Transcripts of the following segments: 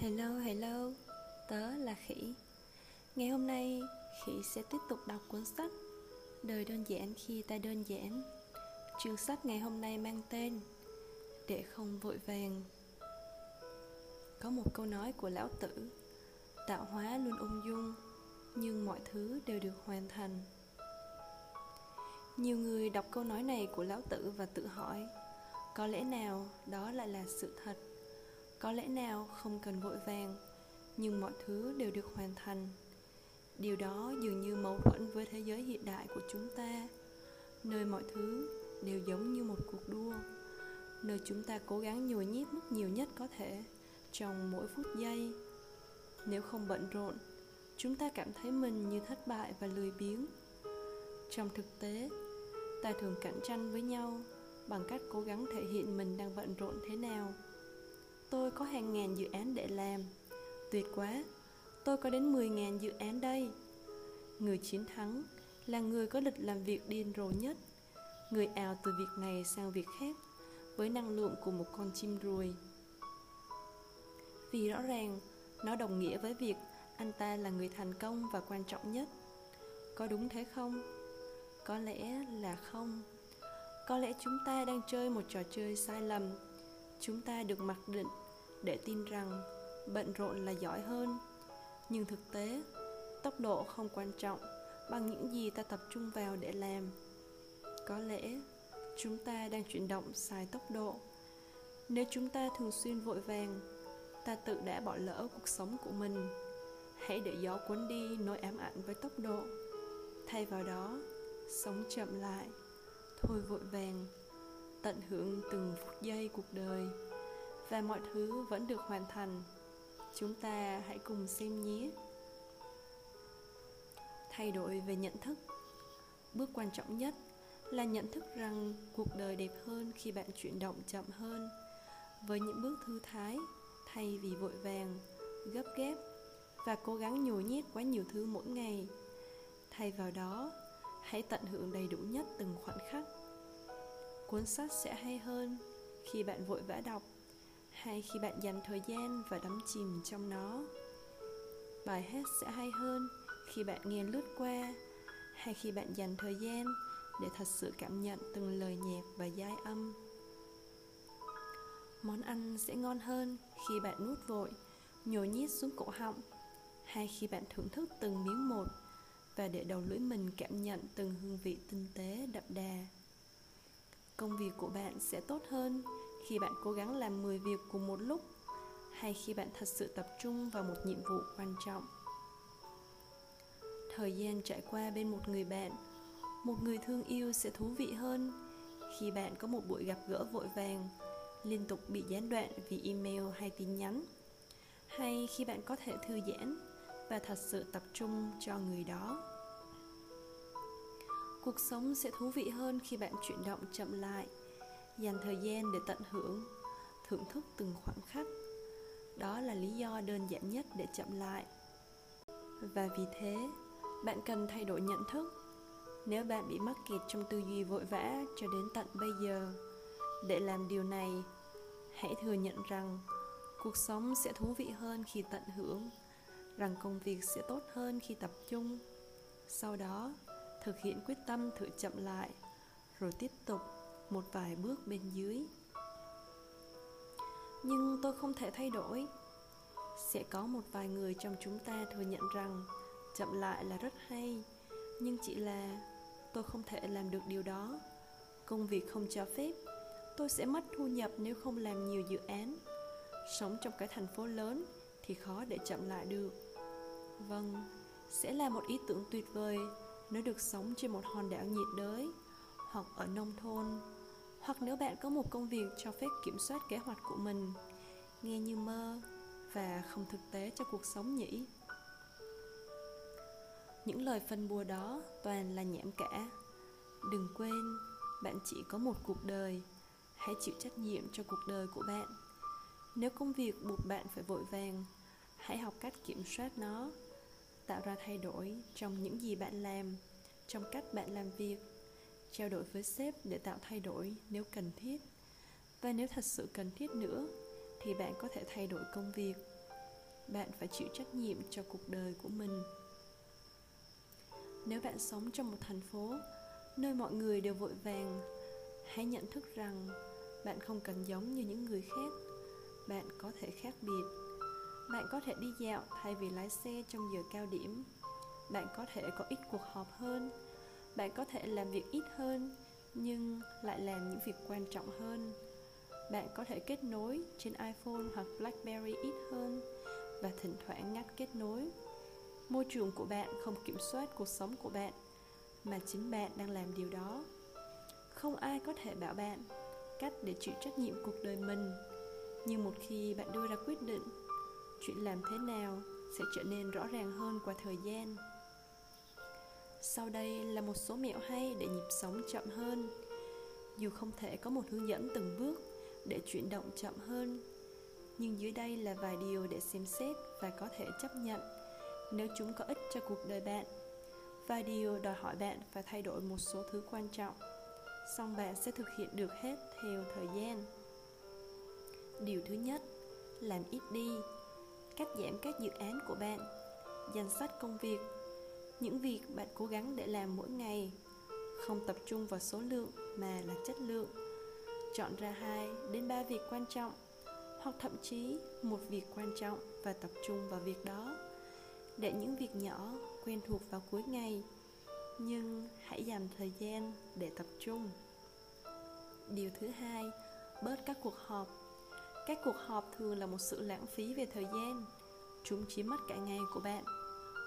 Hello, hello, tớ là Khỉ. Ngày hôm nay, Khỉ sẽ tiếp tục đọc cuốn sách Đời đơn giản khi ta đơn giản. Chương sách ngày hôm nay mang tên Để không vội vàng. Có một câu nói của Lão Tử Tạo hóa luôn ung dung Nhưng mọi thứ đều được hoàn thành. Nhiều người đọc câu nói này của Lão Tử và tự hỏi Có lẽ nào đó lại là sự thật? Có lẽ nào không cần vội vàng, nhưng mọi thứ đều được hoàn thành. Điều đó dường như mâu thuẫn với thế giới hiện đại của chúng ta. Nơi mọi thứ đều giống như một cuộc đua. Nơi chúng ta cố gắng nhồi nhét mức nhiều nhất có thể trong mỗi phút giây. Nếu không bận rộn, chúng ta cảm thấy mình như thất bại và lười biếng. Trong thực tế, ta thường cạnh tranh với nhau bằng cách cố gắng thể hiện mình đang bận rộn thế nào. Tôi có hàng ngàn dự án để làm. Tuyệt quá, Tôi có đến 10.000 dự án đây. Người chiến thắng là người có lịch làm việc điên rồ nhất. Người ào từ việc này sang việc khác Với năng lượng của một con chim ruồi. Vì rõ ràng, Nó đồng nghĩa với việc Anh ta là người thành công và quan trọng nhất. Có đúng thế không? Có lẽ là không. Có lẽ chúng ta đang chơi một trò chơi sai lầm. Chúng ta được mặc định để tin rằng bận rộn là giỏi hơn. Nhưng thực tế, tốc độ không quan trọng bằng những gì ta tập trung vào để làm. Có lẽ chúng ta đang chuyển động sai tốc độ. Nếu chúng ta thường xuyên vội vàng, ta tự đã bỏ lỡ cuộc sống của mình. Hãy để gió cuốn đi nỗi ám ảnh với tốc độ. Thay vào đó, sống chậm lại, thôi vội vàng, tận hưởng từng phút giây cuộc đời và mọi thứ vẫn được hoàn thành. Chúng ta hãy cùng xem nhé. Thay đổi về nhận thức. Bước quan trọng nhất là nhận thức rằng cuộc đời đẹp hơn khi bạn chuyển động chậm hơn. Với những bước thư thái, thay vì vội vàng, gấp gáp và cố gắng nhồi nhét quá nhiều thứ mỗi ngày, thay vào đó, hãy tận hưởng đầy đủ nhất từng khoảnh khắc. Cuốn sách sẽ hay hơn khi bạn vội vã đọc hay khi bạn dành thời gian và đắm chìm trong nó. Bài hát sẽ hay hơn khi bạn nghe lướt qua, hay khi bạn dành thời gian để thật sự cảm nhận từng lời nhạc và giai âm. Món ăn sẽ ngon hơn khi bạn nuốt vội, nhồi nhét xuống cổ họng, hay khi bạn thưởng thức từng miếng một và để đầu lưỡi mình cảm nhận từng hương vị tinh tế đậm đà. Công việc của bạn sẽ tốt hơn khi bạn cố gắng làm 10 việc cùng một lúc, hay khi bạn thật sự tập trung vào một nhiệm vụ quan trọng. Thời gian trải qua bên một người bạn, một người thương yêu sẽ thú vị hơn khi bạn có một buổi gặp gỡ vội vàng, liên tục bị gián đoạn vì email hay tin nhắn, hay khi bạn có thể thư giãn và thật sự tập trung cho người đó. Cuộc sống sẽ thú vị hơn khi bạn chuyển động chậm lại dành thời gian để tận hưởng, thưởng thức từng khoảnh khắc. Đó là lý do đơn giản nhất để chậm lại. Và vì thế, bạn cần thay đổi nhận thức. Nếu bạn bị mắc kẹt trong tư duy vội vã cho đến tận bây giờ, để làm điều này, hãy thừa nhận rằng cuộc sống sẽ thú vị hơn khi tận hưởng, rằng công việc sẽ tốt hơn khi tập trung. Sau đó, thực hiện quyết tâm thử chậm lại, rồi tiếp tục một vài bước bên dưới. Nhưng tôi không thể thay đổi. Sẽ có một vài người trong chúng ta thừa nhận rằng chậm lại là rất hay, nhưng chỉ là tôi không thể làm được điều đó. Công việc không cho phép, tôi sẽ mất thu nhập nếu không làm nhiều dự án. Sống trong cái thành phố lớn thì khó để chậm lại được. Vâng sẽ là một ý tưởng tuyệt vời nếu được sống trên một hòn đảo nhiệt đới hoặc ở nông thôn hoặc nếu bạn có một công việc cho phép kiểm soát kế hoạch của mình, nghe như mơ và không thực tế cho cuộc sống nhỉ? Những lời phân bùa đó toàn là nhảm cả. Đừng quên, bạn chỉ có một cuộc đời. Hãy chịu trách nhiệm cho cuộc đời của bạn. Nếu công việc buộc bạn phải vội vàng, hãy học cách kiểm soát nó, tạo ra thay đổi trong những gì bạn làm, trong cách bạn làm việc trao đổi với sếp để tạo thay đổi nếu cần thiết. Và nếu thật sự cần thiết nữa, thì bạn có thể thay đổi công việc. Bạn phải chịu trách nhiệm cho cuộc đời của mình. Nếu bạn sống trong một thành phố nơi mọi người đều vội vàng, hãy nhận thức rằng bạn không cần giống như những người khác. Bạn có thể khác biệt. Bạn có thể đi dạo thay vì lái xe trong giờ cao điểm. Bạn có thể có ít cuộc họp hơn bạn có thể làm việc ít hơn, nhưng lại làm những việc quan trọng hơn. Bạn có thể kết nối trên iphone hoặc blackberry ít hơn và thỉnh thoảng ngắt kết nối. Môi trường của bạn không kiểm soát cuộc sống của bạn, mà chính bạn đang làm điều đó. Không ai có thể bảo bạn cách để chịu trách nhiệm cuộc đời mình, nhưng một khi bạn đưa ra quyết định, chuyện làm thế nào sẽ trở nên rõ ràng hơn qua thời gian sau đây là một số mẹo hay để nhịp sống chậm hơn. Dù không thể có một hướng dẫn từng bước để chuyển động chậm hơn, nhưng dưới đây là vài điều để xem xét và có thể chấp nhận nếu chúng có ích cho cuộc đời bạn. Vài điều đòi hỏi bạn phải thay đổi một số thứ quan trọng, song bạn sẽ thực hiện được hết theo thời gian. Điều thứ nhất, làm ít đi. Cắt giảm các dự án của bạn, danh sách công việc những việc bạn cố gắng để làm mỗi ngày. Không tập trung vào số lượng mà là chất lượng. Chọn ra hai đến ba việc quan trọng, hoặc thậm chí một việc quan trọng và tập trung vào việc đó. Để những việc nhỏ quen thuộc vào cuối ngày, nhưng hãy dành thời gian để tập trung. Điều thứ hai, bớt các cuộc họp. Các cuộc họp thường là một sự lãng phí về thời gian. Chúng chiếm mất cả ngày của bạn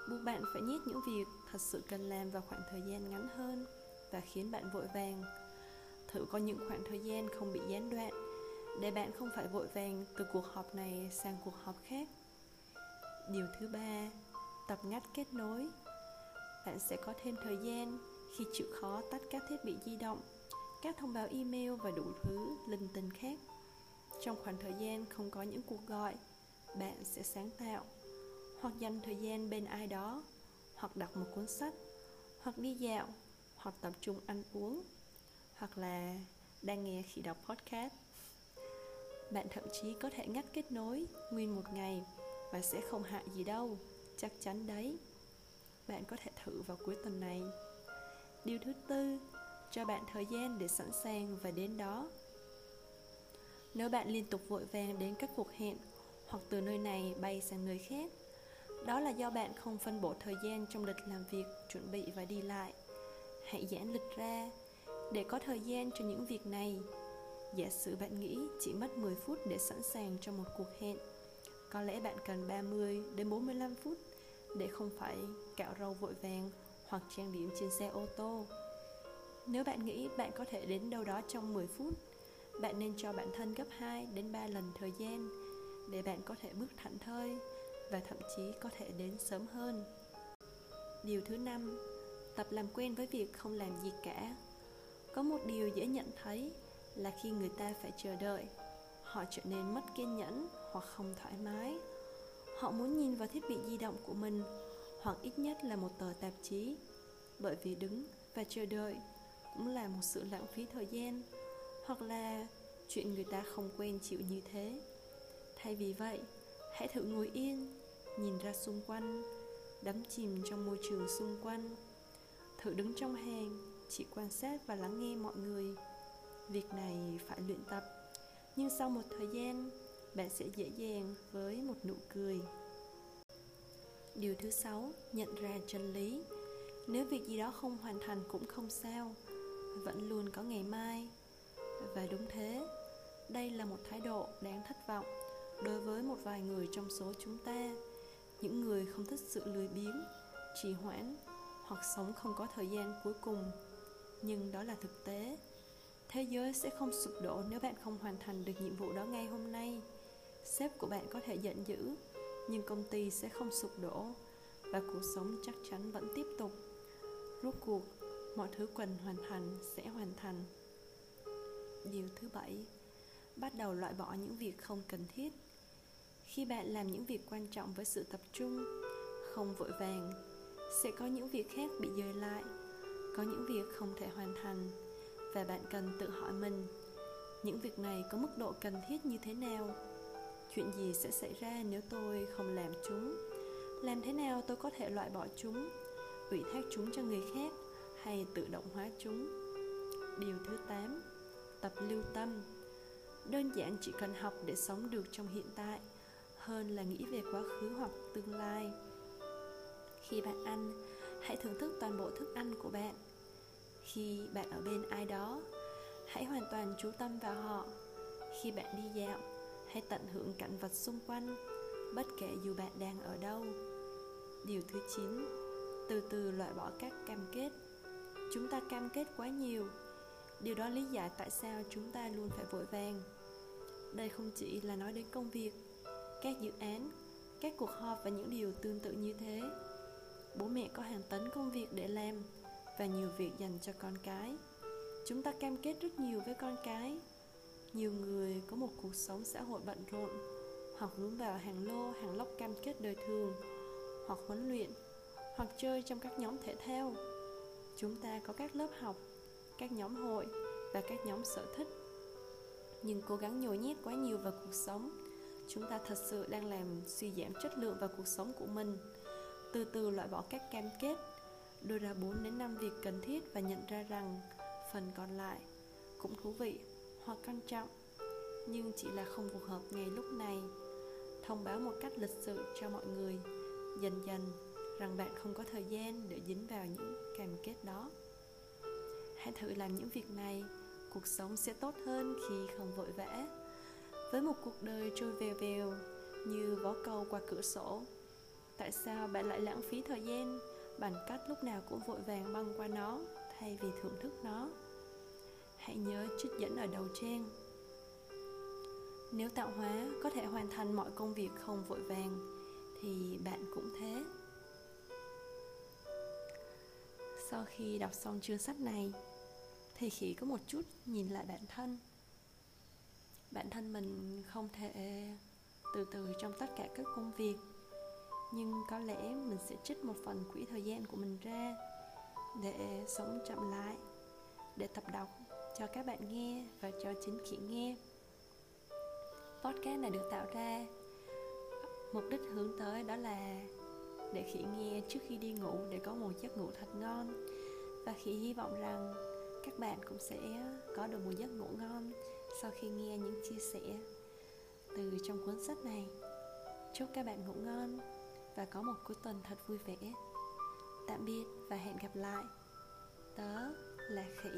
buộc bạn phải nhét những việc thật sự cần làm vào khoảng thời gian ngắn hơn và khiến bạn vội vàng. Thử có những khoảng thời gian không bị gián đoạn để bạn không phải vội vàng từ cuộc họp này sang cuộc họp khác. Điều thứ ba, tập ngắt kết nối. Bạn sẽ có thêm thời gian khi chịu khó tắt các thiết bị di động, các thông báo email và đủ thứ linh tinh khác. Trong khoảng thời gian không có những cuộc gọi, bạn sẽ sáng tạo hoặc dành thời gian bên ai đó, hoặc đọc một cuốn sách, hoặc đi dạo, hoặc tập trung ăn uống, hoặc là đang nghe khi đọc podcast. Bạn thậm chí có thể ngắt kết nối nguyên một ngày và sẽ không hại gì đâu, chắc chắn đấy. Bạn có thể thử vào cuối tuần này. Điều thứ tư, cho bạn thời gian để sẵn sàng và đến đó. Nếu bạn liên tục vội vàng đến các cuộc hẹn hoặc từ nơi này bay sang nơi khác đó là do bạn không phân bổ thời gian trong lịch làm việc chuẩn bị và đi lại hãy giãn lịch ra để có thời gian cho những việc này giả sử bạn nghĩ chỉ mất 10 phút để sẵn sàng cho một cuộc hẹn có lẽ bạn cần 30 đến 45 phút để không phải cạo râu vội vàng hoặc trang điểm trên xe ô tô. Nếu bạn nghĩ bạn có thể đến đâu đó trong 10 phút, bạn nên cho bản thân gấp 2 đến 3 lần thời gian để bạn có thể bước thảnh thơi và thậm chí có thể đến sớm hơn. Điều thứ năm, tập làm quen với việc không làm gì cả. Có một điều dễ nhận thấy là khi người ta phải chờ đợi, họ trở nên mất kiên nhẫn hoặc không thoải mái họ muốn nhìn vào thiết bị di động của mình hoặc ít nhất là một tờ tạp chí bởi vì đứng và chờ đợi cũng là một sự lãng phí thời gian hoặc là chuyện người ta không quen chịu như thế thay vì vậy hãy thử ngồi yên nhìn ra xung quanh, đắm chìm trong môi trường xung quanh. Thử đứng trong hàng chỉ quan sát và lắng nghe mọi người. Việc này phải luyện tập, nhưng sau một thời gian, bạn sẽ dễ dàng với một nụ cười. Điều thứ sáu, nhận ra chân lý. Nếu việc gì đó không hoàn thành cũng không sao, vẫn luôn có ngày mai. Và đúng thế, đây là một thái độ đáng thất vọng đối với một vài người trong số chúng ta những người không thích sự lười biếng, trì hoãn hoặc sống không có thời gian cuối cùng. Nhưng đó là thực tế. Thế giới sẽ không sụp đổ nếu bạn không hoàn thành được nhiệm vụ đó ngay hôm nay. Sếp của bạn có thể giận dữ, nhưng công ty sẽ không sụp đổ và cuộc sống chắc chắn vẫn tiếp tục. Rốt cuộc, mọi thứ cần hoàn thành sẽ hoàn thành. Điều thứ bảy, bắt đầu loại bỏ những việc không cần thiết khi bạn làm những việc quan trọng với sự tập trung, không vội vàng, sẽ có những việc khác bị dời lại, có những việc không thể hoàn thành và bạn cần tự hỏi mình, những việc này có mức độ cần thiết như thế nào? Chuyện gì sẽ xảy ra nếu tôi không làm chúng? Làm thế nào tôi có thể loại bỏ chúng, ủy thác chúng cho người khác hay tự động hóa chúng? Điều thứ 8 tập lưu tâm. Đơn giản chỉ cần học để sống được trong hiện tại hơn là nghĩ về quá khứ hoặc tương lai. Khi bạn ăn, hãy thưởng thức toàn bộ thức ăn của bạn. Khi bạn ở bên ai đó, hãy hoàn toàn chú tâm vào họ. Khi bạn đi dạo, hãy tận hưởng cảnh vật xung quanh, bất kể dù bạn đang ở đâu. Điều thứ 9 từ từ loại bỏ các cam kết. Chúng ta cam kết quá nhiều. Điều đó lý giải tại sao chúng ta luôn phải vội vàng. Đây không chỉ là nói đến công việc các dự án, các cuộc họp và những điều tương tự như thế. Bố mẹ có hàng tấn công việc để làm và nhiều việc dành cho con cái. Chúng ta cam kết rất nhiều với con cái. Nhiều người có một cuộc sống xã hội bận rộn. Hoặc vướng vào hàng lô, hàng lóc cam kết đời thường. Hoặc huấn luyện, hoặc chơi trong các nhóm thể thao. Chúng ta có các lớp học, các nhóm hội và các nhóm sở thích. Nhưng cố gắng nhồi nhét quá nhiều vào cuộc sống chúng ta thật sự đang làm suy giảm chất lượng và cuộc sống của mình. Từ từ loại bỏ các cam kết, đưa ra 4 đến 5 việc cần thiết và nhận ra rằng phần còn lại cũng thú vị hoặc quan trọng, nhưng chỉ là không phù hợp ngay lúc này. Thông báo một cách lịch sự cho mọi người, dần dần rằng bạn không có thời gian để dính vào những cam kết đó. Hãy thử làm những việc này, cuộc sống sẽ tốt hơn khi không vội vã với một cuộc đời trôi vèo vèo như vó câu qua cửa sổ. Tại sao bạn lại lãng phí thời gian bằng cách lúc nào cũng vội vàng băng qua nó thay vì thưởng thức nó? Hãy nhớ trích dẫn ở đầu trang. Nếu tạo hóa có thể hoàn thành mọi công việc không vội vàng, thì bạn cũng thế. Sau khi đọc xong chương sách này, thì khỉ có một chút nhìn lại bản thân bản thân mình không thể từ từ trong tất cả các công việc, nhưng có lẽ mình sẽ trích một phần quỹ thời gian của mình ra để sống chậm lại, để tập đọc cho các bạn nghe và cho chính khỉ nghe. Podcast này được tạo ra, mục đích hướng tới đó là để khỉ nghe trước khi đi ngủ để có một giấc ngủ thật ngon. Và khỉ hy vọng rằng các bạn cũng sẽ ờ, có được một giấc ngủ ngon sau khi nghe những chia sẻ từ trong cuốn sách này. Chúc các bạn ngủ ngon và có một cuối tuần thật vui vẻ. Tạm biệt và hẹn gặp lại. Tớ là khỉ.